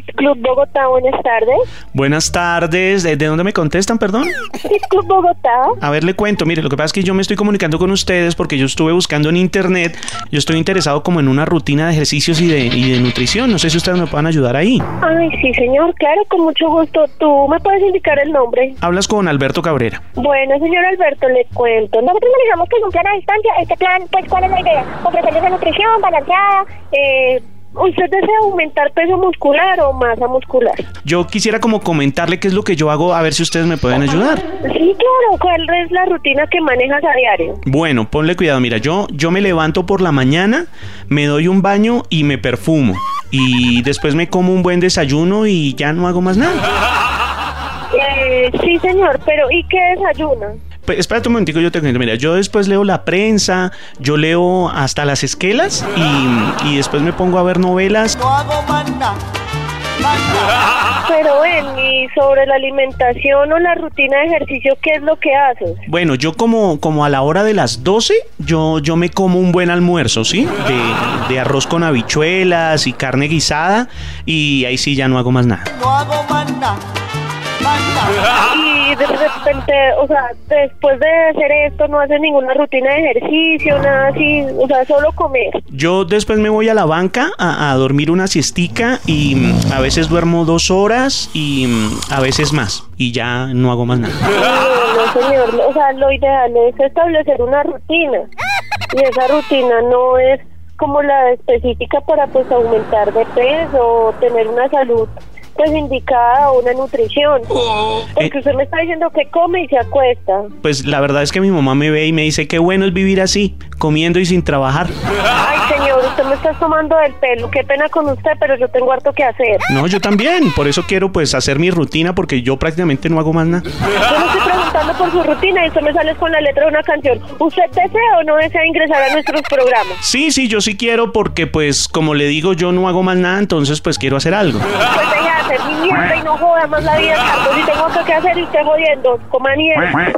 Fit Club Bogotá, buenas tardes. Buenas tardes. ¿De de dónde me contestan, perdón? Fit Club Bogotá. A ver, le cuento. Mire, lo que pasa es que yo me estoy comunicando con ustedes porque yo estuve buscando en internet. Yo estoy interesado como en una rutina de ejercicios y de, y de nutrición. No sé si ustedes me puedan ayudar ahí. Ay, sí, señor, claro, con mucho gusto. ¿Tú me puedes indicar el nombre? Hablas con Alberto Cabrera. Bueno, señor Alberto, le cuento. Nosotros manejamos con un plan a distancia. Este plan, pues, ¿cuál es la idea? Ofrecerles una nutrición balanceada, eh... ¿Usted desea aumentar peso muscular o masa muscular? Yo quisiera como comentarle qué es lo que yo hago, a ver si ustedes me pueden ayudar. Sí, claro. ¿Cuál es la rutina que manejas a diario? Bueno, ponle cuidado. Mira, yo, yo me levanto por la mañana, me doy un baño y me perfumo. Y después me como un buen desayuno y ya no hago más nada. Eh, sí, señor, pero ¿y qué desayuna? Espérate un momentico, yo te cuento. Mira, yo después leo la prensa, yo leo hasta las esquelas y, y después me pongo a ver novelas. Pero ven, y sobre la alimentación o la rutina de ejercicio, ¿qué es lo que haces? Bueno, yo como, como a la hora de las 12, yo, yo me como un buen almuerzo, ¿sí? De, de arroz con habichuelas y carne guisada y ahí sí ya no hago más nada. Y de repente, o sea, después de hacer esto, no haces ninguna rutina de ejercicio, nada así, o sea, solo comer. Yo después me voy a la banca a, a dormir una siestica y mm, a veces duermo dos horas y mm, a veces más y ya no hago más nada. No, no, señor, o sea, lo ideal es establecer una rutina. Y esa rutina no es como la específica para pues aumentar de peso o tener una salud pues indicada una nutrición. Porque usted me está diciendo que come y se acuesta. Pues la verdad es que mi mamá me ve y me dice qué bueno es vivir así, comiendo y sin trabajar. Ay, usted me está tomando del pelo. Qué pena con usted, pero yo tengo harto que hacer. No, yo también, por eso quiero pues hacer mi rutina porque yo prácticamente no hago más nada. Yo no estoy preguntando por su rutina y usted me sale con la letra de una canción. ¿Usted desea o no desea ingresar a nuestros programas? Sí, sí, yo sí quiero porque pues como le digo yo no hago más nada, entonces pues quiero hacer algo. Pues deje de hacer mi mierda y no joda más la vida tanto. Si tengo que hacer y usted jodiendo, coma mierda.